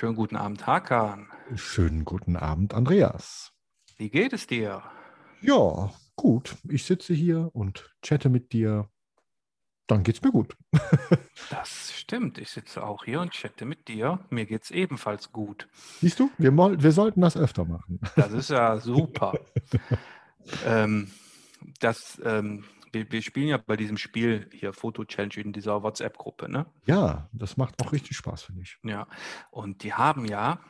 Schönen guten Abend, Hakan. Schönen guten Abend, Andreas. Wie geht es dir? Ja, gut. Ich sitze hier und chatte mit dir. Dann geht's mir gut. Das stimmt. Ich sitze auch hier und chatte mit dir. Mir geht es ebenfalls gut. Siehst du, wir, wir sollten das öfter machen. Das ist ja super. ähm, das, ähm, wir, wir, spielen ja bei diesem Spiel hier Foto-Challenge in dieser WhatsApp-Gruppe, ne? Ja, das macht auch richtig Spaß, finde ich. Ja, und die haben ja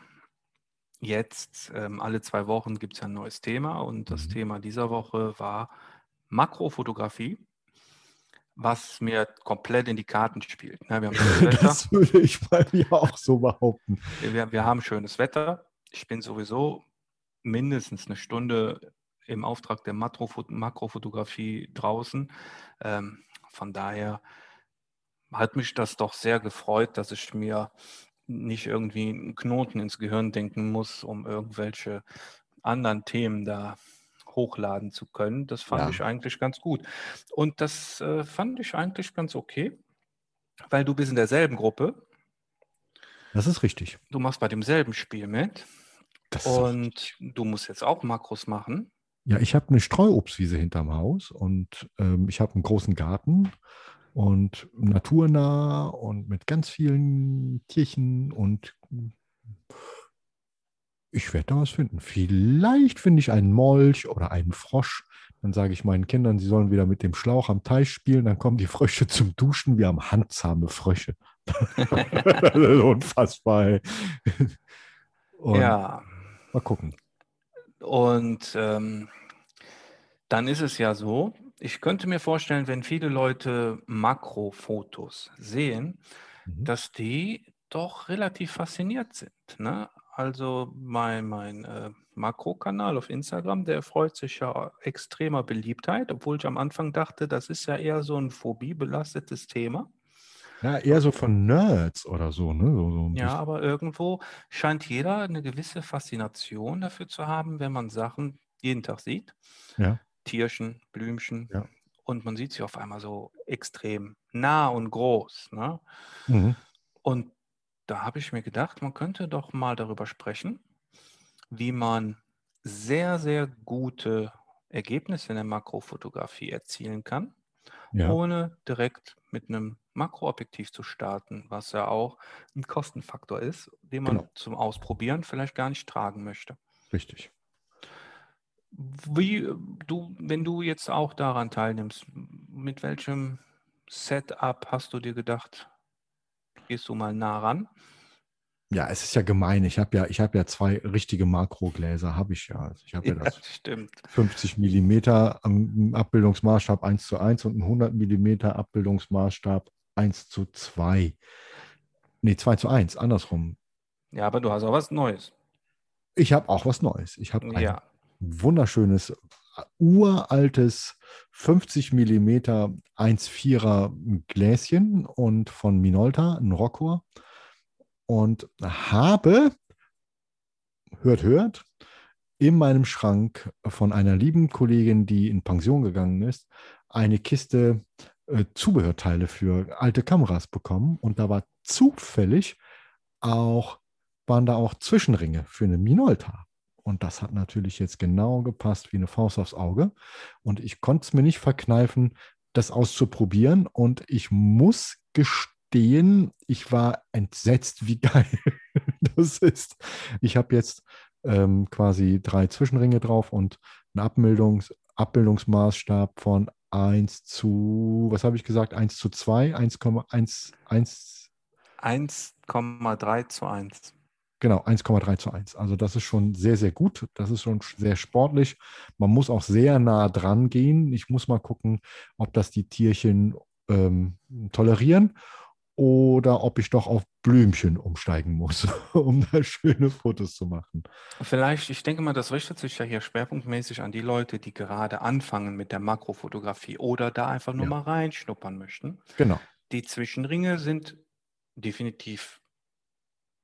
jetzt ähm, alle zwei Wochen gibt es ja ein neues Thema und das mhm. Thema dieser Woche war Makrofotografie, was mir komplett in die Karten spielt. Ja, ne? das würde ich bei mir auch so behaupten. Wir, wir haben schönes Wetter. Ich bin sowieso mindestens eine Stunde im Auftrag der Makrofotografie draußen. Ähm, von daher hat mich das doch sehr gefreut, dass ich mir nicht irgendwie einen Knoten ins Gehirn denken muss, um irgendwelche anderen Themen da hochladen zu können. Das fand ja. ich eigentlich ganz gut. Und das äh, fand ich eigentlich ganz okay, weil du bist in derselben Gruppe. Das ist richtig. Du machst bei demselben Spiel mit. und du musst jetzt auch Makros machen. Ja, ich habe eine Streuobstwiese hinterm Haus und ähm, ich habe einen großen Garten und naturnah und mit ganz vielen Tierchen und ich werde da was finden. Vielleicht finde ich einen Molch oder einen Frosch. Dann sage ich meinen Kindern, sie sollen wieder mit dem Schlauch am Teich spielen. Dann kommen die Frösche zum Duschen. Wir haben handzahme Frösche. das ist unfassbar. Ja. Mal gucken. Und ähm, dann ist es ja so, ich könnte mir vorstellen, wenn viele Leute Makrofotos sehen, mhm. dass die doch relativ fasziniert sind. Ne? Also mein, mein äh, Makrokanal auf Instagram, der freut sich ja extremer Beliebtheit, obwohl ich am Anfang dachte, das ist ja eher so ein phobiebelastetes Thema. Ja, eher so von Nerds oder so, ne? So, so ja, aber irgendwo scheint jeder eine gewisse Faszination dafür zu haben, wenn man Sachen jeden Tag sieht. Ja. Tierchen, Blümchen. Ja. Und man sieht sie auf einmal so extrem nah und groß. Ne? Mhm. Und da habe ich mir gedacht, man könnte doch mal darüber sprechen, wie man sehr, sehr gute Ergebnisse in der Makrofotografie erzielen kann, ja. ohne direkt mit einem Makroobjektiv zu starten, was ja auch ein Kostenfaktor ist, den man genau. zum Ausprobieren vielleicht gar nicht tragen möchte. Richtig. Wie du, wenn du jetzt auch daran teilnimmst, mit welchem Setup hast du dir gedacht, gehst du mal nah ran? Ja, es ist ja gemein. Ich habe ja, ich habe ja zwei richtige Makrogläser, habe ich ja. Also ich habe ja, ja, das stimmt. 50 Millimeter Abbildungsmaßstab 1 zu 1 und ein 100 Millimeter Abbildungsmaßstab 1 zu 2. Nee, 2 zu 1, andersrum. Ja, aber du hast auch was Neues. Ich habe auch was Neues. Ich habe ein ja wunderschönes, uraltes 50 mm 1,4er Gläschen und von Minolta, ein Rockor. Und habe, hört, hört, in meinem Schrank von einer lieben Kollegin, die in Pension gegangen ist, eine Kiste äh, Zubehörteile für alte Kameras bekommen. Und da war zufällig auch, waren da auch Zwischenringe für eine Minolta. Und das hat natürlich jetzt genau gepasst wie eine Faust aufs Auge. Und ich konnte es mir nicht verkneifen, das auszuprobieren. Und ich muss gestehen, ich war entsetzt, wie geil das ist. Ich habe jetzt ähm, quasi drei Zwischenringe drauf und einen Abbildungs Abbildungsmaßstab von 1 zu, was habe ich gesagt, 1 zu 2, 1,1, 1,3 zu 1. Genau, 1,3 zu 1. Also das ist schon sehr, sehr gut. Das ist schon sehr sportlich. Man muss auch sehr nah dran gehen. Ich muss mal gucken, ob das die Tierchen ähm, tolerieren oder ob ich doch auf Blümchen umsteigen muss, um da schöne Fotos zu machen. Vielleicht, ich denke mal, das richtet sich ja hier schwerpunktmäßig an die Leute, die gerade anfangen mit der Makrofotografie oder da einfach nur ja. mal reinschnuppern möchten. Genau. Die Zwischenringe sind definitiv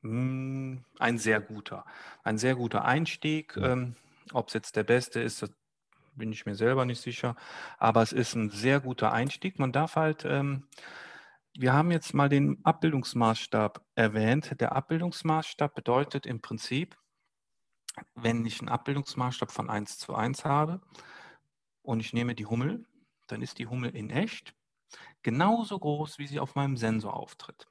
hm, ein sehr guter. Ein sehr guter Einstieg. Ähm, Ob es jetzt der beste ist, das bin ich mir selber nicht sicher. Aber es ist ein sehr guter Einstieg. Man darf halt ähm, wir haben jetzt mal den Abbildungsmaßstab erwähnt. Der Abbildungsmaßstab bedeutet im Prinzip, wenn ich einen Abbildungsmaßstab von 1 zu 1 habe und ich nehme die Hummel, dann ist die Hummel in echt genauso groß, wie sie auf meinem Sensor auftritt.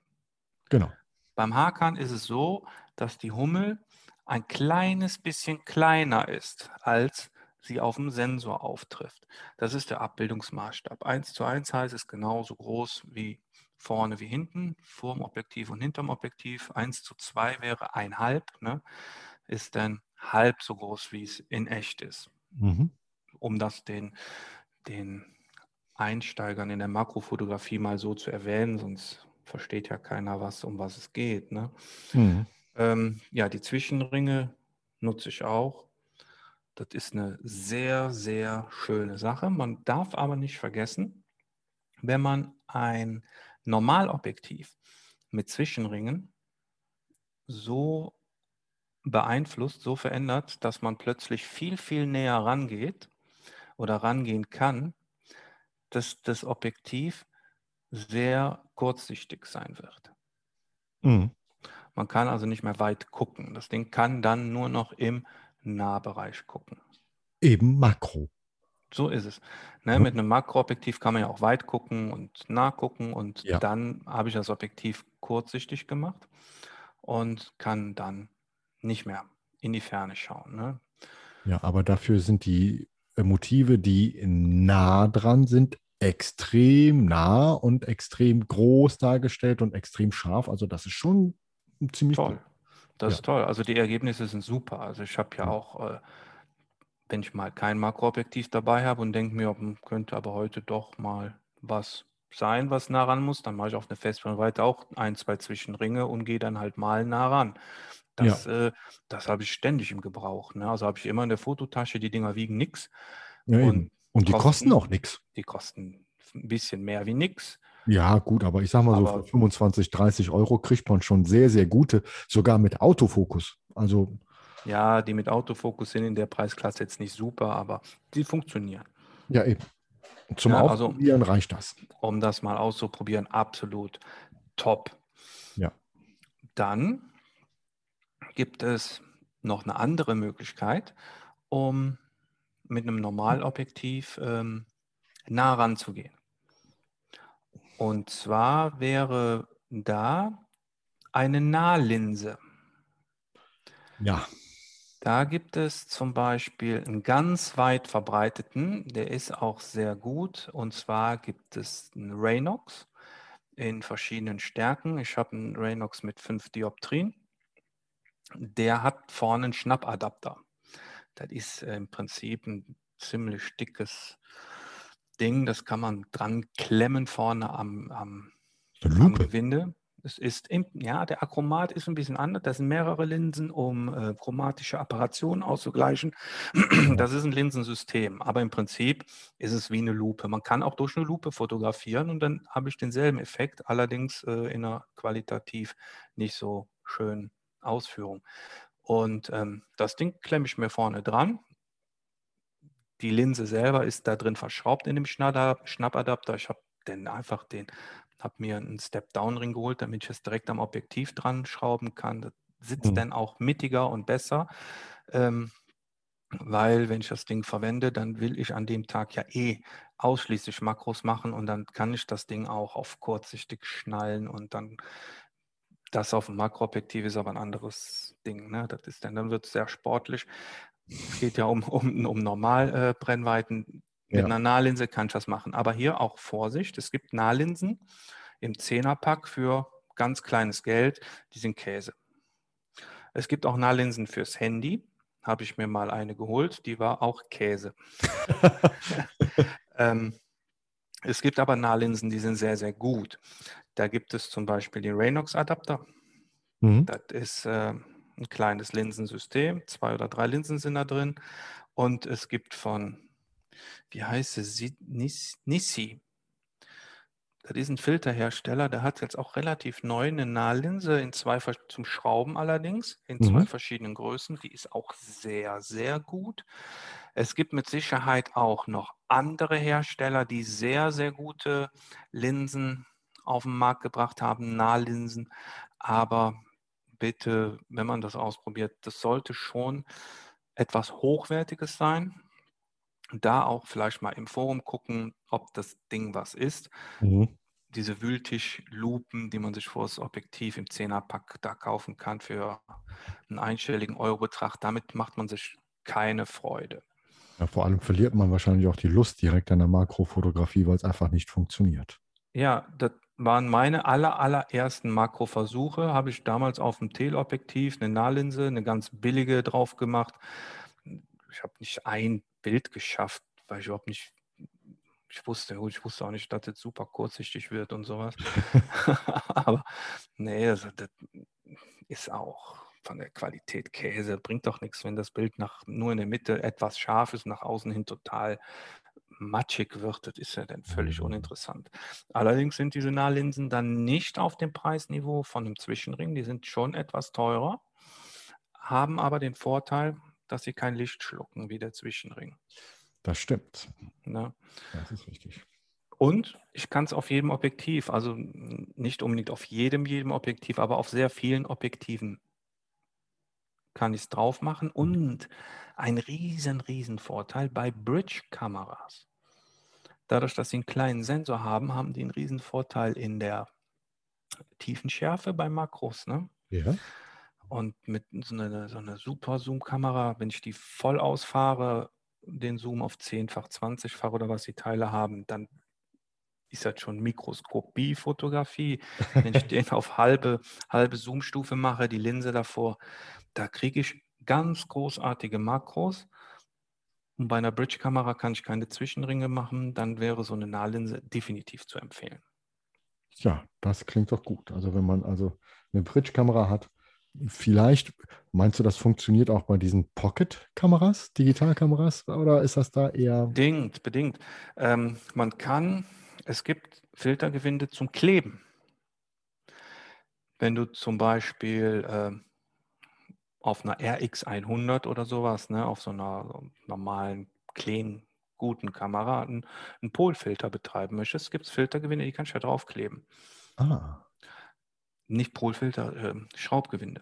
Genau. Beim Hakan ist es so, dass die Hummel ein kleines bisschen kleiner ist, als sie auf dem Sensor auftrifft. Das ist der Abbildungsmaßstab. 1 zu 1 heißt es genauso groß wie vorne wie hinten, vor dem Objektiv und hinterm Objektiv. 1 zu 2 wäre ein halb, ne? ist dann halb so groß, wie es in echt ist. Mhm. Um das den, den Einsteigern in der Makrofotografie mal so zu erwähnen, sonst versteht ja keiner, was, um was es geht. Ne? Mhm. Ähm, ja, die Zwischenringe nutze ich auch. Das ist eine sehr, sehr schöne Sache. Man darf aber nicht vergessen, wenn man ein Normalobjektiv mit Zwischenringen so beeinflusst, so verändert, dass man plötzlich viel, viel näher rangeht oder rangehen kann, dass das Objektiv sehr kurzsichtig sein wird. Mhm. Man kann also nicht mehr weit gucken. Das Ding kann dann nur noch im Nahbereich gucken. Eben Makro. So ist es. Ne, mhm. Mit einem Makroobjektiv kann man ja auch weit gucken und nah gucken und ja. dann habe ich das Objektiv kurzsichtig gemacht und kann dann nicht mehr in die Ferne schauen. Ne? Ja, aber dafür sind die äh, Motive, die nah dran sind, extrem nah und extrem groß dargestellt und extrem scharf. Also das ist schon ziemlich toll. Gut. Das ja. ist toll. Also die Ergebnisse sind super. Also ich habe ja, ja, auch, äh, wenn ich mal kein Makroobjektiv dabei habe und denke mir, hm, könnte aber heute doch mal was sein, was nah ran muss, dann mache ich auf eine Festbrennweite auch ein, zwei Zwischenringe und gehe dann halt mal nah ran. Das, ja. äh, das habe ich ständig im Gebrauch. Ne? Also habe ich immer in der Fototasche, die Dinger wiegen nichts. Ja, und, und die kosten, kosten auch nichts. Die kosten ein bisschen mehr wie nichts. Ja, gut, aber ich sage mal aber, so, für 25, 30 Euro kriegt man schon sehr, sehr gute, sogar mit Autofokus. Also. Ja, die mit Autofokus sind in der Preisklasse jetzt nicht super, aber die funktionieren. Ja, eben. Zum ja, also Ausprobieren also, reicht das. Um das mal auszuprobieren, absolut top. Ja. Dann gibt es noch eine andere Möglichkeit, um mit einem Normalobjektiv ähm, nah ranzugehen. Und zwar wäre da eine Nahlinse. Ja. Da gibt es zum Beispiel einen ganz weit verbreiteten, der ist auch sehr gut. Und zwar gibt es einen Raynox in verschiedenen Stärken. Ich habe einen Raynox mit 5 Dioptrien. Der hat vorne einen Schnappadapter. Das ist im Prinzip ein ziemlich dickes Ding, das kann man dran klemmen vorne am, am, am Gewinde. Es ist, im, ja, der Achromat ist ein bisschen anders. Das sind mehrere Linsen, um äh, chromatische Apparationen auszugleichen. Das ist ein Linsensystem, aber im Prinzip ist es wie eine Lupe. Man kann auch durch eine Lupe fotografieren und dann habe ich denselben Effekt, allerdings äh, in einer qualitativ nicht so schönen Ausführung. Und ähm, das Ding klemme ich mir vorne dran die Linse selber ist da drin verschraubt in dem Schnappadapter. Ich habe dann einfach den, habe mir einen Step-Down-Ring geholt, damit ich es direkt am Objektiv dran schrauben kann. Das sitzt mhm. dann auch mittiger und besser. Ähm, weil wenn ich das Ding verwende, dann will ich an dem Tag ja eh ausschließlich Makros machen und dann kann ich das Ding auch auf kurzsichtig schnallen und dann das auf dem Makroobjektiv ist aber ein anderes Ding. Ne? Das ist dann, dann wird es sehr sportlich. Es geht ja um, um, um Normalbrennweiten. Mit ja. einer Nahlinse kann ich das machen. Aber hier auch Vorsicht, es gibt Nahlinsen im Zehnerpack für ganz kleines Geld, die sind Käse. Es gibt auch Nahlinsen fürs Handy. Habe ich mir mal eine geholt, die war auch Käse. ähm, es gibt aber Nahlinsen, die sind sehr, sehr gut. Da gibt es zum Beispiel den Raynox-Adapter. Mhm. Das ist äh, ein kleines Linsensystem. Zwei oder drei Linsen sind da drin. Und es gibt von, wie heißt es, Nissi. Das ist ein Filterhersteller, der hat jetzt auch relativ neu eine Nahlinse in zwei zum Schrauben allerdings, in zwei mhm. verschiedenen Größen. Die ist auch sehr, sehr gut. Es gibt mit Sicherheit auch noch andere Hersteller, die sehr, sehr gute Linsen auf den Markt gebracht haben, Nahlinsen. Aber bitte, wenn man das ausprobiert, das sollte schon etwas Hochwertiges sein. Da auch vielleicht mal im Forum gucken, ob das Ding was ist. Mhm. Diese Wühltischlupen, die man sich vor das Objektiv im 10er-Pack da kaufen kann für einen einstelligen Eurobetrag, damit macht man sich keine Freude. Ja, vor allem verliert man wahrscheinlich auch die Lust direkt an der Makrofotografie, weil es einfach nicht funktioniert. Ja, das waren meine aller, allerersten Makroversuche. Habe ich damals auf dem Teleobjektiv eine Nahlinse, eine ganz billige drauf gemacht. Ich habe nicht ein Bild geschafft, weil ich überhaupt nicht, ich wusste, ich wusste auch nicht, dass das super kurzsichtig wird und sowas. Aber nee, das, das ist auch von der Qualität Käse. Bringt doch nichts, wenn das Bild nach, nur in der Mitte etwas scharf ist, nach außen hin total matschig wird. Das ist ja dann völlig mhm. uninteressant. Allerdings sind diese Nahlinsen dann nicht auf dem Preisniveau von einem Zwischenring. Die sind schon etwas teurer, haben aber den Vorteil, dass sie kein Licht schlucken wie der Zwischenring. Das stimmt. Ja. Das ist richtig. Und ich kann es auf jedem Objektiv, also nicht unbedingt auf jedem, jedem Objektiv, aber auf sehr vielen Objektiven kann ich es drauf machen. Und ein riesen, riesen Vorteil bei Bridge-Kameras. Dadurch, dass sie einen kleinen Sensor haben, haben die einen riesen Vorteil in der Tiefenschärfe bei Makros. Ne? Ja. Und mit so einer, so einer Super-Zoom-Kamera, wenn ich die voll ausfahre, den Zoom auf 10-fach, 20-fach oder was die Teile haben, dann ist das schon Mikroskopie-Fotografie. Wenn ich den auf halbe, halbe Zoom-Stufe mache, die Linse davor, da kriege ich ganz großartige Makros. Und bei einer Bridge-Kamera kann ich keine Zwischenringe machen, dann wäre so eine Nahlinse definitiv zu empfehlen. Ja, das klingt doch gut. Also wenn man also eine Bridge-Kamera hat, vielleicht, meinst du, das funktioniert auch bei diesen Pocket-Kameras, Digitalkameras, oder ist das da eher? Bedingt, bedingt. Ähm, man kann, es gibt Filtergewinde zum Kleben. Wenn du zum Beispiel äh, auf einer RX100 oder sowas, ne, auf so einer normalen, kleinen, guten Kamera einen, einen Polfilter betreiben möchtest, gibt es Filtergewinde, die kannst du ja draufkleben. Ah. Nicht Polfilter, äh, Schraubgewinde.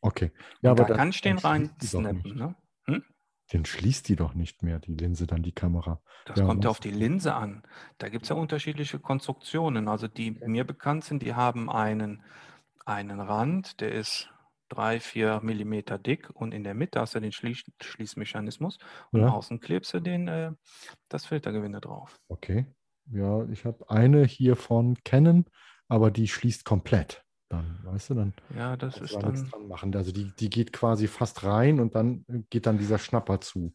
Okay. Ja, aber da kann ich den rein snappen. Ne? Hm? Den schließt die doch nicht mehr, die Linse, dann die Kamera. Das ja, kommt ja auf die Linse an. Da gibt es ja unterschiedliche Konstruktionen. Also die mir bekannt sind, die haben einen, einen Rand, der ist drei, vier Millimeter dick und in der Mitte hast du den Schließ Schließmechanismus und ja. außen klebst du den, äh, das Filtergewinde drauf. Okay. Ja, ich habe eine hier von Canon, aber die schließt komplett. Dann, weißt du, dann ja, das ist dann dran machen. Also die, die geht quasi fast rein und dann geht dann dieser Schnapper zu.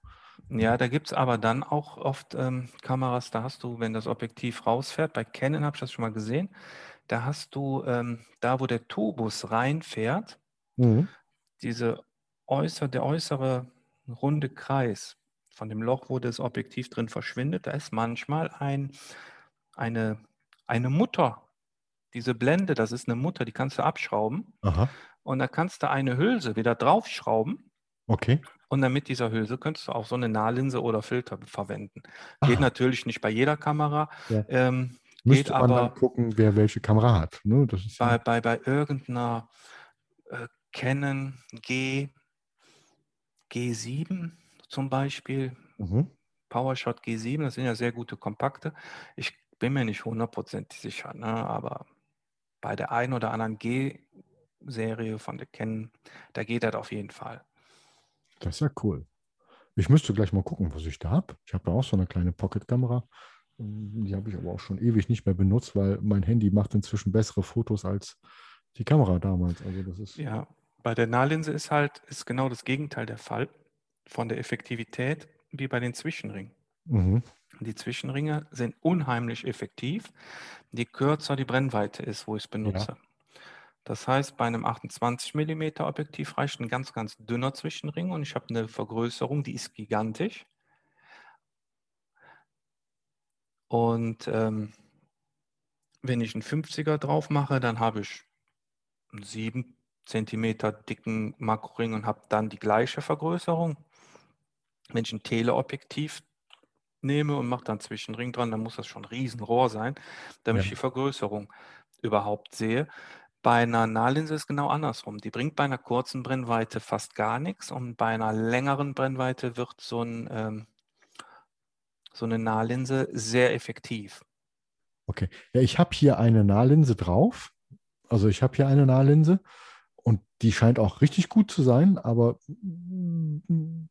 Ja, da gibt es aber dann auch oft ähm, Kameras, da hast du, wenn das Objektiv rausfährt, bei Canon habe ich das schon mal gesehen, da hast du, ähm, da wo der Tubus reinfährt, Mhm. Diese äußer, der äußere runde Kreis von dem Loch, wo das Objektiv drin verschwindet, da ist manchmal ein, eine, eine Mutter. Diese Blende, das ist eine Mutter, die kannst du abschrauben. Aha. Und da kannst du eine Hülse wieder draufschrauben. Okay. Und dann mit dieser Hülse könntest du auch so eine Nahlinse oder Filter verwenden. Geht Aha. natürlich nicht bei jeder Kamera. Ja. Ähm, Müsste man aber dann gucken, wer welche Kamera hat. Ne? bei, ja bei, bei irgendeiner äh, Canon G, G7 zum Beispiel, mhm. PowerShot G7, das sind ja sehr gute Kompakte. Ich bin mir nicht hundertprozentig sicher, ne? aber bei der einen oder anderen G-Serie von der Canon, da geht das auf jeden Fall. Das ist ja cool. Ich müsste gleich mal gucken, was ich da habe. Ich habe ja auch so eine kleine Pocket-Kamera. Die habe ich aber auch schon ewig nicht mehr benutzt, weil mein Handy macht inzwischen bessere Fotos als die Kamera damals. Also das ist ja, bei der Nahlinse ist halt ist genau das Gegenteil der Fall von der Effektivität wie bei den Zwischenringen. Mhm. Die Zwischenringe sind unheimlich effektiv, je kürzer die Brennweite ist, wo ich es benutze. Ja. Das heißt, bei einem 28 mm Objektiv reicht ein ganz, ganz dünner Zwischenring und ich habe eine Vergrößerung, die ist gigantisch. Und ähm, wenn ich einen 50er drauf mache, dann habe ich einen 7 Zentimeter dicken Makroring und habe dann die gleiche Vergrößerung. Wenn ich ein Teleobjektiv nehme und mache dann Zwischenring dran, dann muss das schon ein Riesenrohr sein, damit Ja. ich die Vergrößerung überhaupt sehe. Bei einer Nahlinse ist es genau andersrum. Die bringt bei einer kurzen Brennweite fast gar nichts und bei einer längeren Brennweite wird so, ein, ähm, so eine Nahlinse sehr effektiv. Okay. Ja, ich habe hier eine Nahlinse drauf. Also ich habe hier eine Nahlinse und die scheint auch richtig gut zu sein, aber mm,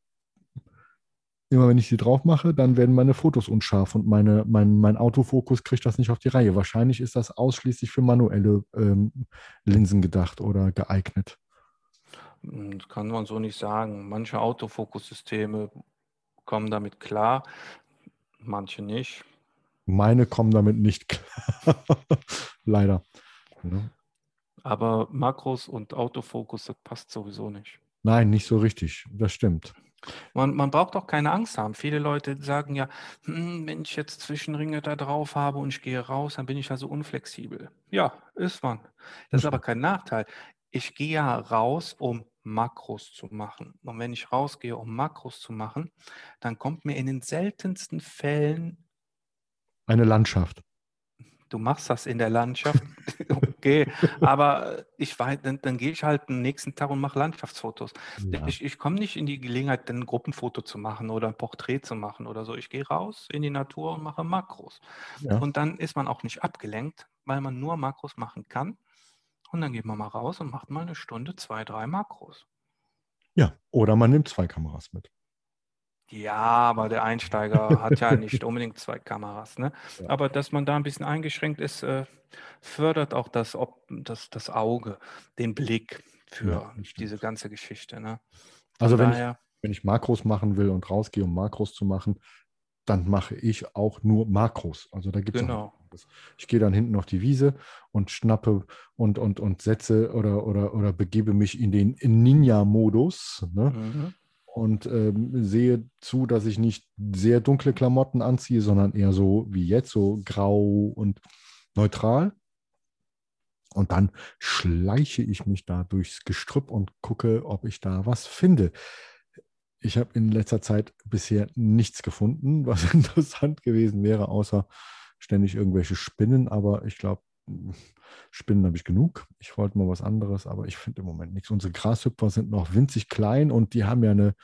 immer wenn ich sie drauf mache, dann werden meine Fotos unscharf und meine, mein, mein Autofokus kriegt das nicht auf die Reihe. Wahrscheinlich ist das ausschließlich für manuelle ähm, Linsen gedacht oder geeignet. Hm, Das kann man so nicht sagen. Manche Autofokussysteme kommen damit klar, manche nicht. Meine kommen damit nicht klar. Leider. Ja. Aber Makros und Autofokus, das passt sowieso nicht. Nein, nicht so richtig. Das stimmt. Man, man braucht auch keine Angst haben. Viele Leute sagen ja, "Hm, wenn ich jetzt Zwischenringe da drauf habe und ich gehe raus, dann bin ich ja so unflexibel. Ja, ist man. Das ist aber kein Nachteil. Ich gehe ja raus, um Makros zu machen. Und wenn ich rausgehe, um Makros zu machen, dann kommt mir in den seltensten Fällen Eine Landschaft. Du machst das in der Landschaft, okay, aber ich weiß, dann, dann gehe ich halt den nächsten Tag und mache Landschaftsfotos. Ja. Ich, ich komme nicht in die Gelegenheit, ein Gruppenfoto zu machen oder ein Porträt zu machen oder so. Ich gehe raus in die Natur und mache Makros. Ja. Und dann ist man auch nicht abgelenkt, weil man nur Makros machen kann. Und dann geht man mal raus und macht mal eine Stunde, zwei, drei Makros. ja. Oder man nimmt zwei Kameras mit. Ja, aber der Einsteiger hat ja nicht unbedingt zwei Kameras. Ne? Ja. Aber dass man da ein bisschen eingeschränkt ist, äh, fördert auch das, das, das Auge, den Blick für Ja, diese ganze Geschichte. Ne? Also wenn ich, wenn ich Makros machen will und rausgehe, um Makros zu machen, dann mache ich auch nur Makros. Also da gibt es Genau. Ich gehe dann hinten auf die Wiese und schnappe und, und, und setze oder, oder, oder begebe mich in den Ninja-Modus ne? mhm. Und ähm, sehe zu, dass ich nicht sehr dunkle Klamotten anziehe, sondern eher so wie jetzt, so grau und neutral. Und dann schleiche ich mich da durchs Gestrüpp und gucke, ob ich da was finde. Ich habe in letzter Zeit bisher nichts gefunden, was interessant gewesen wäre, außer ständig irgendwelche Spinnen. Aber ich glaube, Spinnen habe ich genug. Ich wollte mal was anderes, aber ich finde im Moment nichts. Unsere Grashüpfer sind noch winzig klein und die haben ja eine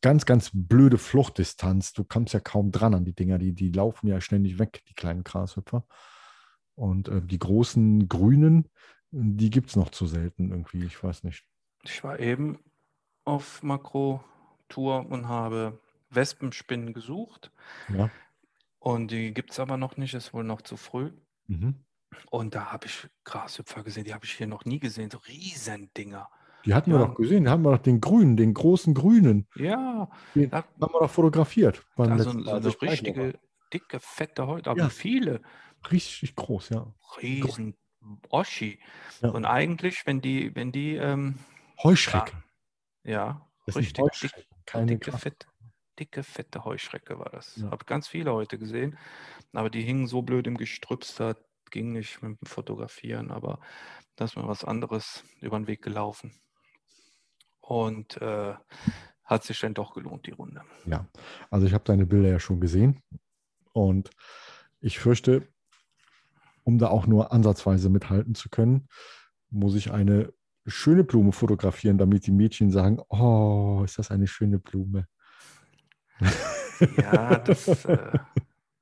ganz, ganz blöde Fluchtdistanz. Du kommst ja kaum dran an die Dinger. Die, die laufen ja ständig weg, die kleinen Grashüpfer. Und äh, die großen Grünen, die gibt es noch zu selten irgendwie. Ich weiß nicht. ich war eben auf Makro-Tour und habe Wespenspinnen gesucht. Ja. Und die gibt es aber noch nicht, ist wohl noch zu früh. Mhm. Und da habe ich Grashüpfer gesehen, die habe ich hier noch nie gesehen, so Riesendinger. Die hatten wir Ja. doch gesehen. Da haben wir doch den grünen, den großen grünen. Ja, Den da, haben wir doch fotografiert. also so eine richtige, dicke, fette Häute, aber Ja. viele. Richtig groß, ja. riesen Oschi. Ja. Und eigentlich, wenn die, wenn die, ähm, Heuschrecke. ja, sind richtig dick, Heuschrecken, keine dicke, fette, dicke, fette Heuschrecke war das. Ja. Habe ganz viele heute gesehen, aber die hingen so blöd im Gestrüpp, da ging nicht mit dem Fotografieren, aber da ist mir was anderes über den Weg gelaufen. Und äh, hat sich dann doch gelohnt, die Runde. Ja, also ich habe deine Bilder ja schon gesehen und ich fürchte, um da auch nur ansatzweise mithalten zu können, muss ich eine schöne Blume fotografieren, damit die Mädchen sagen, oh, ist das eine schöne Blume. Ja, das, äh,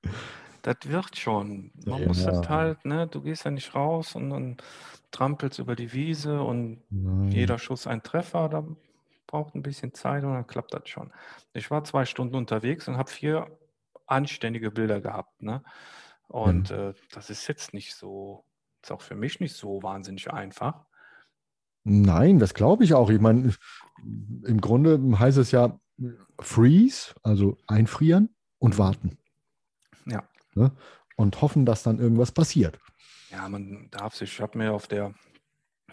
das wird schon. Man muss das Ja. halt, ne, du gehst ja nicht raus und dann trampelst über die Wiese und Nein. jeder Schuss ein Treffer, da braucht ein bisschen Zeit und dann klappt das schon. Ich war zwei Stunden unterwegs und habe vier anständige Bilder gehabt, ne? Und äh, das ist jetzt nicht so, ist auch für mich nicht so wahnsinnig einfach. Nein, das glaube ich auch. Ich meine, im Grunde heißt es ja freeze, also einfrieren und warten. Ja. Ne? Und hoffen, dass dann irgendwas passiert. Ja, man darf sich, ich habe mir auf der,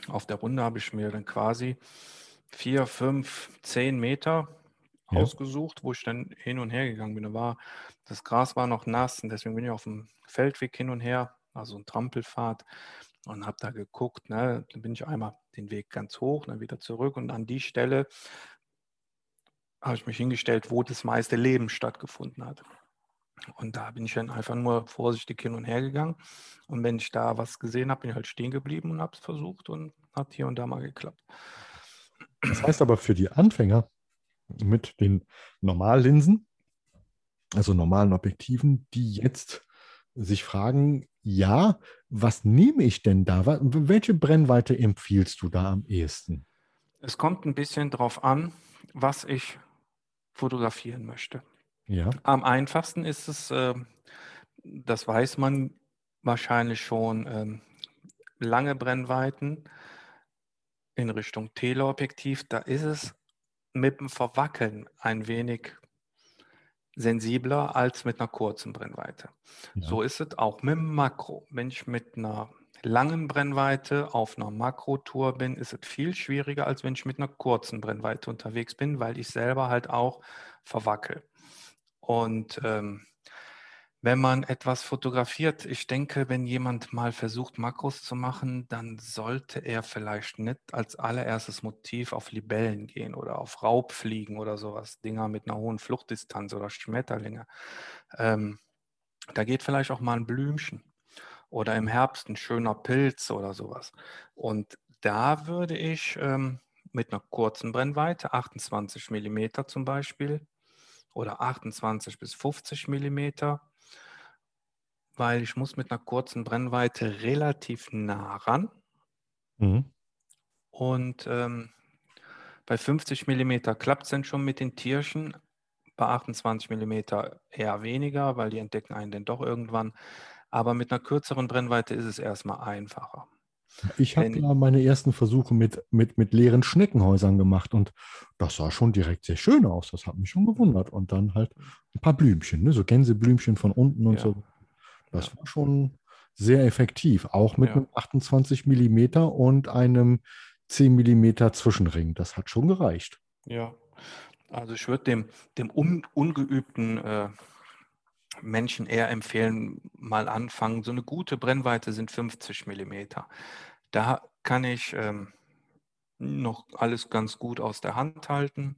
auf der Runde habe ich mir dann quasi vier, fünf, zehn Meter Ja. ausgesucht, wo ich dann hin und her gegangen bin. Da war, das Gras war noch nass und deswegen bin ich auf dem Feldweg hin und her, also ein Trampelpfad und habe da geguckt. Ne? Dann bin ich einmal den Weg ganz hoch, dann wieder zurück und an die Stelle habe ich mich hingestellt, wo das meiste Leben stattgefunden hat. Und da bin ich dann einfach nur vorsichtig hin und her gegangen. Und wenn ich da was gesehen habe, bin ich halt stehen geblieben und habe es versucht und hat hier und da mal geklappt. Das heißt aber für die Anfänger mit den Normallinsen, also normalen Objektiven, die jetzt sich fragen, ja, was nehme ich denn da? Welche Brennweite empfiehlst du da am ehesten? Es kommt ein bisschen darauf an, was ich fotografieren möchte. Ja. Am einfachsten ist es, äh, das weiß man wahrscheinlich schon, ähm, lange Brennweiten in Richtung Teleobjektiv. Da ist es mit dem Verwackeln ein wenig sensibler als mit einer kurzen Brennweite. Ja. So ist es auch mit dem Makro. Wenn ich mit einer langen Brennweite auf einer Makrotour bin, ist es viel schwieriger, als wenn ich mit einer kurzen Brennweite unterwegs bin, weil ich selber halt auch verwackel. Und ähm, wenn man etwas fotografiert, ich denke, wenn jemand mal versucht, Makros zu machen, dann sollte er vielleicht nicht als allererstes Motiv auf Libellen gehen oder auf Raubfliegen oder sowas, Dinger mit einer hohen Fluchtdistanz oder Schmetterlinge. Ähm, da geht vielleicht auch mal ein Blümchen oder im Herbst ein schöner Pilz oder sowas. Und da würde ich ähm, mit einer kurzen Brennweite, 28 mm zum Beispiel, oder 28 bis 50 Millimeter weil ich muss mit einer kurzen Brennweite relativ nah ran. Mhm. Und ähm, bei 50 mm klappt es dann schon mit den Tierchen, bei 28 mm eher weniger, weil die entdecken einen dann doch irgendwann. Aber mit einer kürzeren Brennweite ist es erstmal einfacher. Ich habe ja meine ersten Versuche mit, mit, mit leeren Schneckenhäusern gemacht und das sah schon direkt sehr schön aus. Das hat mich schon gewundert. Und dann halt ein paar Blümchen, ne? so Gänseblümchen von unten und ja. so. Das ja. war schon sehr effektiv, auch mit ja. einem 28 mm und einem 10 mm Zwischenring. Das hat schon gereicht. Ja, also ich würde dem, dem un, ungeübten äh, Menschen eher empfehlen, mal anfangen. So eine gute Brennweite sind 50 mm. Da kann ich ähm, noch alles ganz gut aus der Hand halten.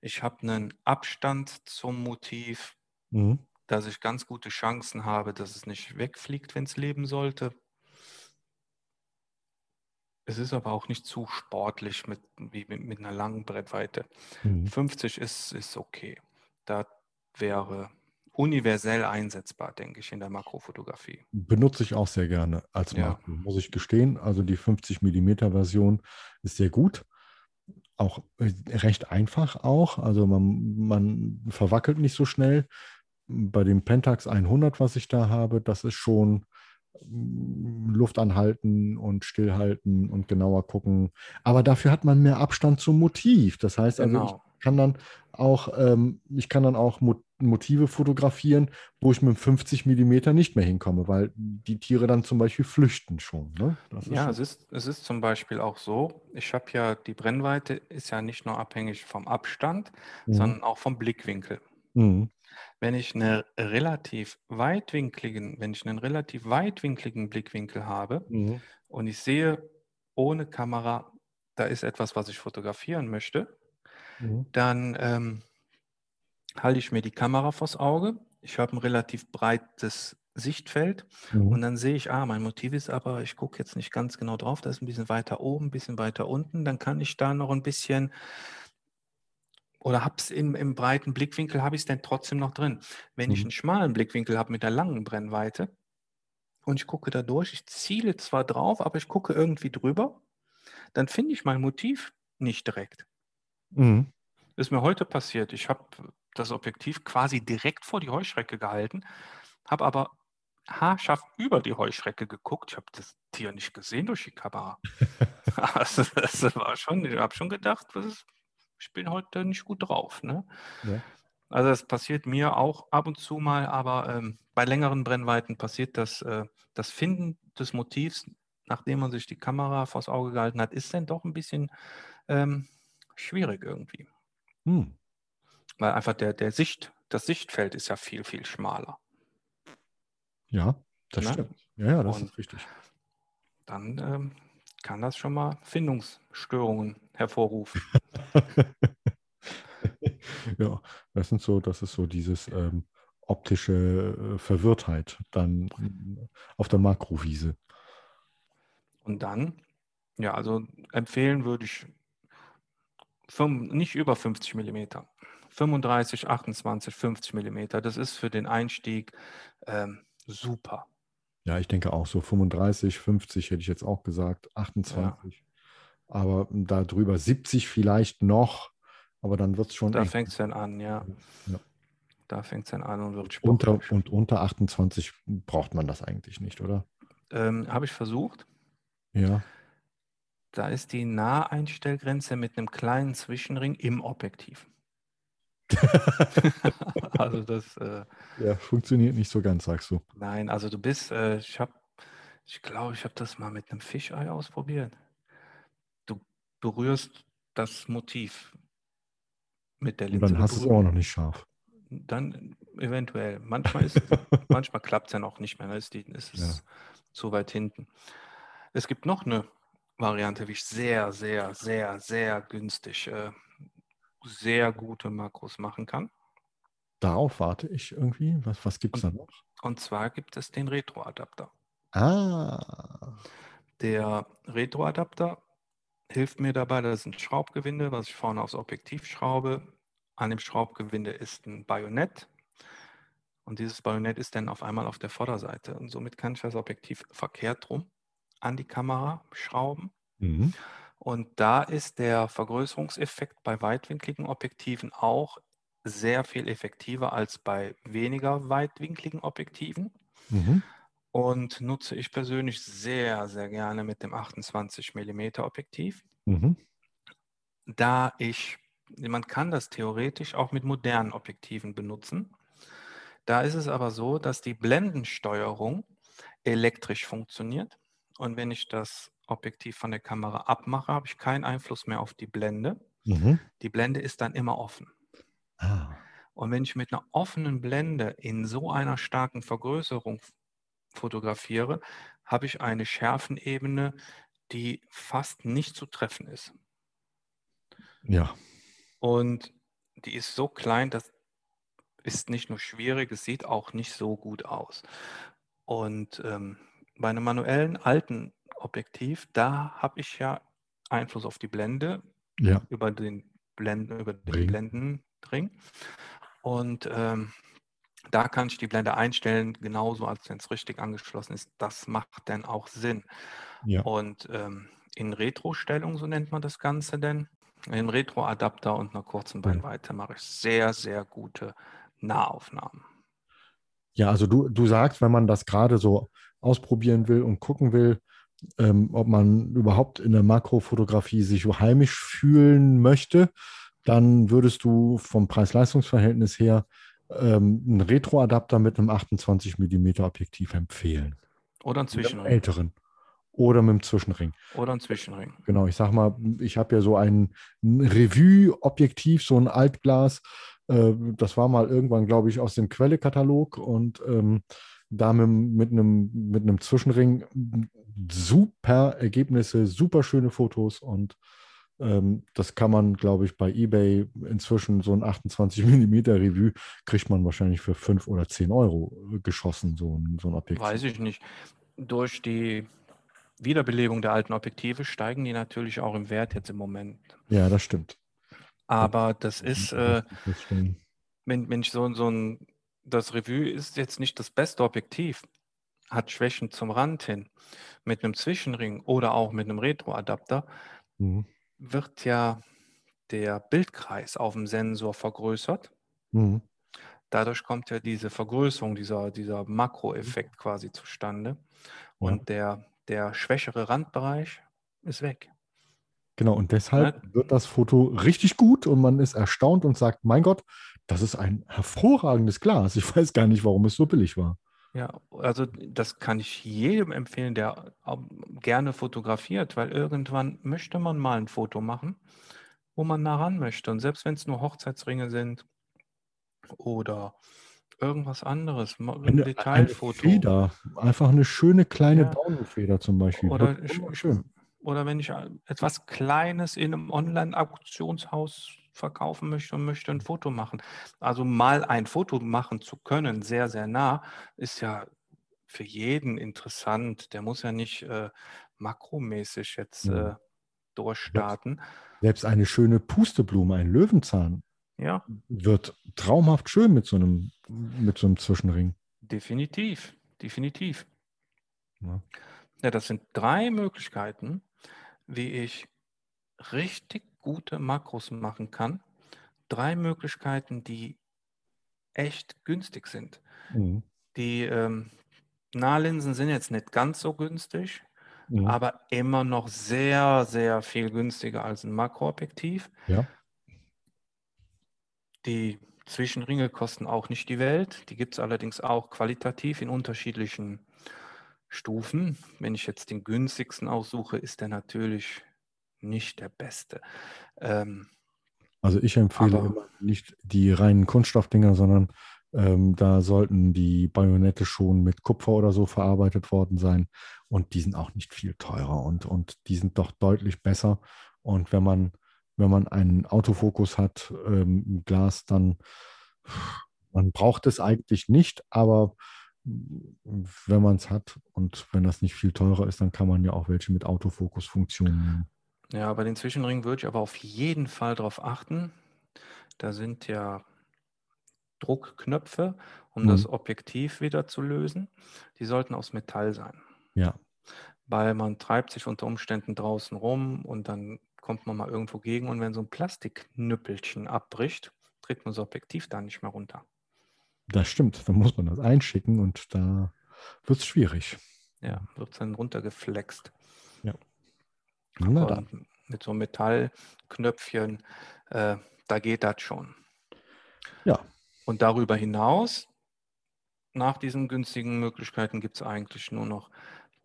Ich habe einen Abstand zum Motiv. Mhm dass ich ganz gute Chancen habe, dass es nicht wegfliegt, wenn es leben sollte. Es ist aber auch nicht zu sportlich mit, wie mit, mit einer langen Brettweite. Mhm. 50 ist, ist okay. Da wäre universell einsetzbar, denke ich, in der Makrofotografie. Benutze ich auch sehr gerne als ja. Makro, muss ich gestehen. Also die 50 mm Version ist sehr gut. Auch äh, recht einfach auch. Also man, man verwackelt nicht so schnell bei dem Pentax 100, was ich da habe, das ist schon mm, Luft anhalten und stillhalten und genauer gucken. Aber dafür hat man mehr Abstand zum Motiv. Das heißt also, genau. Ich kann dann auch, ähm, ich kann dann auch Motive fotografieren, wo ich mit 50 mm nicht mehr hinkomme, weil die Tiere dann zum Beispiel flüchten schon. Ne? ja, schon es, ist, es ist zum Beispiel auch so, ich habe ja, die Brennweite ist ja nicht nur abhängig vom Abstand, mhm. sondern auch vom Blickwinkel. Mhm. Wenn ich eine relativ weitwinkligen, wenn ich einen relativ weitwinkligen Blickwinkel habe mhm. und ich sehe ohne Kamera, da ist etwas, was ich fotografieren möchte, mhm. dann ähm, halte ich mir die Kamera vors Auge. Ich habe ein relativ breites Sichtfeld mhm. und dann sehe ich, ah, mein Motiv ist aber, ich gucke jetzt nicht ganz genau drauf, das ist ein bisschen weiter oben, ein bisschen weiter unten, dann kann ich da noch ein bisschen oder habe es im, im breiten Blickwinkel, habe ich es denn trotzdem noch drin. Wenn mhm. ich einen schmalen Blickwinkel habe mit der langen Brennweite und ich gucke da durch, ich ziele zwar drauf, aber ich gucke irgendwie drüber, dann finde ich mein Motiv nicht direkt. Mhm. Ist mir heute passiert. Ich habe das Objektiv quasi direkt vor die Heuschrecke gehalten, habe aber haarscharf über die Heuschrecke geguckt. Ich habe das Tier nicht gesehen durch die Kamera. also, das war schon, ich habe schon gedacht, ist ich bin heute nicht gut drauf. Ne? Ja. Also das passiert mir auch ab und zu mal, aber ähm, bei längeren Brennweiten passiert das, äh, das Finden des Motivs, nachdem man sich die Kamera vors Auge gehalten hat, ist dann doch ein bisschen ähm, schwierig irgendwie. Hm. Weil einfach der, der Sicht, das Sichtfeld ist ja viel, viel schmaler. Ja, das ne? stimmt. Ja, ja, das und ist richtig. Dann ähm, kann das schon mal Findungsstörungen hervorrufen. ja, das sind so, das ist so dieses ähm, optische äh, Verwirrtheit dann auf der Makrowiese. Und dann, ja, also empfehlen würde ich nicht über 50 mm. 35, 28, 50 mm. Das ist für den Einstieg ähm, super. Ja, ich denke auch so 35, 50 hätte ich jetzt auch gesagt, 28. Ja. Aber darüber 70 vielleicht noch, aber dann wird es schon. Da fängt es dann an, ja. ja. Da fängt es dann an und wird unter, Und unter 28 braucht man das eigentlich nicht, oder? Ähm, Habe ich versucht. Ja. Da ist die Naheinstellgrenze mit einem kleinen Zwischenring im Objektiv. also das. Äh, ja, funktioniert nicht so ganz, sagst du. Nein, also du bist, äh, ich habe, ich glaube, ich habe das mal mit einem Fischei ausprobiert. Du berührst das Motiv mit der Linse. Und dann hast du es auch noch nicht scharf. Dann eventuell. Manchmal, manchmal klappt es ja noch nicht mehr. Dann ist, die, ist es ja. zu weit hinten. Es gibt noch eine Variante, wie ich sehr, sehr, sehr, sehr günstig äh, sehr gute Makros machen kann. Darauf warte ich irgendwie. Was, was gibt es da noch? Und zwar gibt es den Retro-Adapter. Ah. Der Retro-Adapter hilft mir dabei, das ist ein Schraubgewinde, was ich vorne aufs Objektiv schraube. An dem Schraubgewinde ist ein Bajonett. Und dieses Bajonett ist dann auf einmal auf der Vorderseite. Und somit kann ich das Objektiv verkehrt rum an die Kamera schrauben. Mhm. Und da ist der Vergrößerungseffekt bei weitwinkligen Objektiven auch sehr viel effektiver als bei weniger weitwinkligen Objektiven. Mhm. Und nutze ich persönlich sehr, sehr gerne mit dem 28 mm Objektiv. Mhm. Da ich, man kann das theoretisch auch mit modernen Objektiven benutzen. Da ist es aber so, dass die Blendensteuerung elektrisch funktioniert. Und wenn ich das Objektiv von der Kamera abmache, habe ich keinen Einfluss mehr auf die Blende. Mhm. Die Blende ist dann immer offen. Ah. Und wenn ich mit einer offenen Blende in so einer starken Vergrößerung fotografiere, habe ich eine Schärfenebene, die fast nicht zu treffen ist. Ja. Und die ist so klein, das ist nicht nur schwierig, es sieht auch nicht so gut aus. Und ähm, bei einem manuellen alten Objektiv, da habe ich ja Einfluss auf die Blende ja. über den Blenden, über den Ring. Blendenring. Und ähm, da kann ich die Blende einstellen, genauso als wenn es richtig angeschlossen ist. Das macht dann auch Sinn. Ja. Und ähm, in Retro-Stellung, so nennt man das Ganze denn, in Retro-Adapter und einer kurzen Beinweite mache ich sehr, sehr gute Nahaufnahmen. Ja, also du, du sagst, wenn man das gerade so ausprobieren will und gucken will, ähm, ob man überhaupt in der Makrofotografie sich heimisch fühlen möchte, dann würdest du vom Preis-Leistungs-Verhältnis her ähm, einen Retro-Adapter mit einem 28 mm Objektiv empfehlen. Oder einen Zwischenring. Älteren. Oder mit einem Zwischenring. Oder ein Zwischenring. Genau, ich sag mal, ich habe ja so ein Revue-Objektiv, so ein Altglas. Äh, das war mal irgendwann, glaube ich, aus dem Quelle-Katalog und ähm, da mit, mit, einem, mit einem Zwischenring super Ergebnisse, super schöne Fotos und ähm, das kann man, glaube ich, bei eBay inzwischen so ein 28 mm Review kriegt man wahrscheinlich für 5 oder 10 Euro geschossen, so ein, so ein Objektiv. Weiß ich nicht. Durch die Wiederbelebung der alten Objektive steigen die natürlich auch im Wert jetzt im Moment. Ja, das stimmt. Aber das ist, äh, wenn, wenn ich so, so ein das Revue ist jetzt nicht das beste Objektiv, hat Schwächen zum Rand hin. Mit einem Zwischenring oder auch mit einem Retro-Adapter mhm. wird ja der Bildkreis auf dem Sensor vergrößert. Mhm. Dadurch kommt ja diese Vergrößerung, dieser, dieser Makroeffekt mhm. quasi zustande. Und ja. der, der schwächere Randbereich ist weg. Genau, und deshalb ja. wird das Foto richtig gut und man ist erstaunt und sagt, mein Gott, das ist ein hervorragendes Glas. Ich weiß gar nicht, warum es so billig war. Ja, also das kann ich jedem empfehlen, der gerne fotografiert, weil irgendwann möchte man mal ein Foto machen, wo man nah ran möchte. Und selbst wenn es nur Hochzeitsringe sind oder irgendwas anderes, ein eine, Detailfoto. Eine Feder, einfach eine schöne kleine ja. Daunenfeder zum Beispiel. Oder schön oder wenn ich etwas Kleines in einem Online-Auktionshaus verkaufen möchte und möchte ein Foto machen. Also mal ein Foto machen zu können, sehr, sehr nah, ist ja für jeden interessant. Der muss ja nicht äh, makromäßig jetzt äh, durchstarten. Selbst eine schöne Pusteblume, ein Löwenzahn, ja. wird traumhaft schön mit so einem, mit so einem Zwischenring. Definitiv, definitiv. Ja. ja, das sind drei Möglichkeiten, wie ich richtig gute Makros machen kann. Drei Möglichkeiten, die echt günstig sind. Mhm. Die ähm, Nahlinsen sind jetzt nicht ganz so günstig, Mhm. aber immer noch sehr, sehr viel günstiger als ein Makroobjektiv. Ja. Die Zwischenringe kosten auch nicht die Welt. Die gibt es allerdings auch qualitativ in unterschiedlichen Stufen. Wenn ich jetzt den günstigsten aussuche, ist der natürlich nicht der beste. Ähm, Also ich empfehle Aber- nicht die reinen Kunststoffdinger, sondern ähm, da sollten die Bajonette schon mit Kupfer oder so verarbeitet worden sein. Und die sind auch nicht viel teurer und, und die sind doch deutlich besser. Und wenn man, wenn man einen Autofokus hat, ähm, Glas, dann man braucht es eigentlich nicht, aber wenn man es hat und wenn das nicht viel teurer ist, dann kann man ja auch welche mit Autofokus-Funktion nehmen. Ja, bei den Zwischenringen würde ich aber auf jeden Fall darauf achten. Da sind ja Druckknöpfe, um Mhm. das Objektiv wieder zu lösen. Die sollten aus Metall sein, Ja, weil man treibt sich unter Umständen draußen rum und dann kommt man mal irgendwo gegen und wenn so ein Plastikknüppelchen abbricht, kriegt man das Objektiv da nicht mehr runter. Das stimmt. Dann muss man das einschicken und da wird es schwierig. Ja, wird dann runtergeflext. Na dann. Und mit so einem Metallknöpfchen, äh, da geht das schon. Ja. Und darüber hinaus, nach diesen günstigen Möglichkeiten, gibt es eigentlich nur noch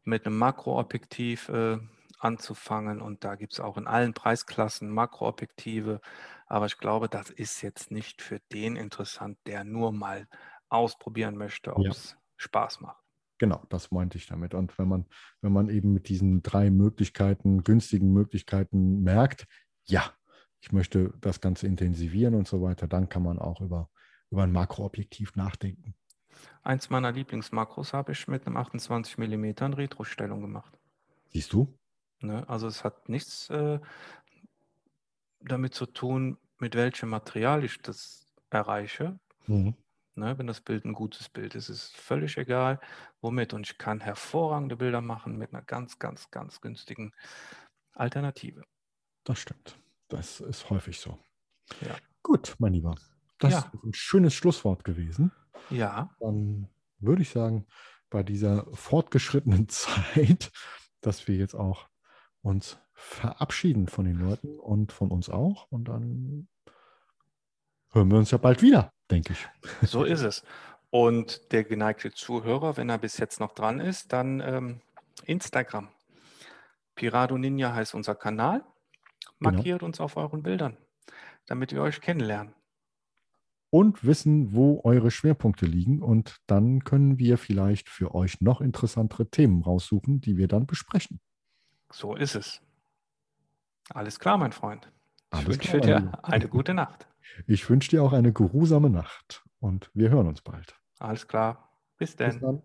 mit einem Makroobjektiv äh, anzufangen. Und da gibt es auch in allen Preisklassen Makroobjektive. Aber ich glaube, das ist jetzt nicht für den interessant, der nur mal ausprobieren möchte, ob Ja. es Spaß macht. Genau, das meinte ich damit. Und wenn man, wenn man eben mit diesen drei Möglichkeiten, günstigen Möglichkeiten merkt, ja, ich möchte das Ganze intensivieren und so weiter, dann kann man auch über, über ein Makroobjektiv nachdenken. Eins meiner Lieblingsmakros habe ich mit einem 28 mm Retro-Stellung gemacht. Siehst du? Ne? Also es hat nichts äh, damit zu tun, mit welchem Material ich das erreiche. Mhm. Ne? Wenn das Bild ein gutes Bild ist, ist völlig egal, womit. Und ich kann hervorragende Bilder machen mit einer ganz, ganz, ganz günstigen Alternative. Das stimmt. Das ist häufig so. Ja. Gut, mein Lieber. Das Ja. ist ein schönes Schlusswort gewesen. Ja, Dann würde ich sagen, bei dieser fortgeschrittenen Zeit, dass wir jetzt auch uns verabschieden von den Leuten und von uns auch. Und dann hören wir uns ja bald wieder, denke ich. so ist es. Und der geneigte Zuhörer, wenn er bis jetzt noch dran ist, dann ähm, Instagram. Pirado Ninja heißt unser Kanal. Genau. Markiert uns auf euren Bildern, damit wir euch kennenlernen. Und wissen, wo eure Schwerpunkte liegen. Und dann können wir vielleicht für euch noch interessantere Themen raussuchen, die wir dann besprechen. So ist es. Alles klar, mein Freund. Ich wünsche dir eine gute Nacht. Ich wünsche dir auch eine geruhsame Nacht und wir hören uns bald. Alles klar. Bis Bis dann. dann.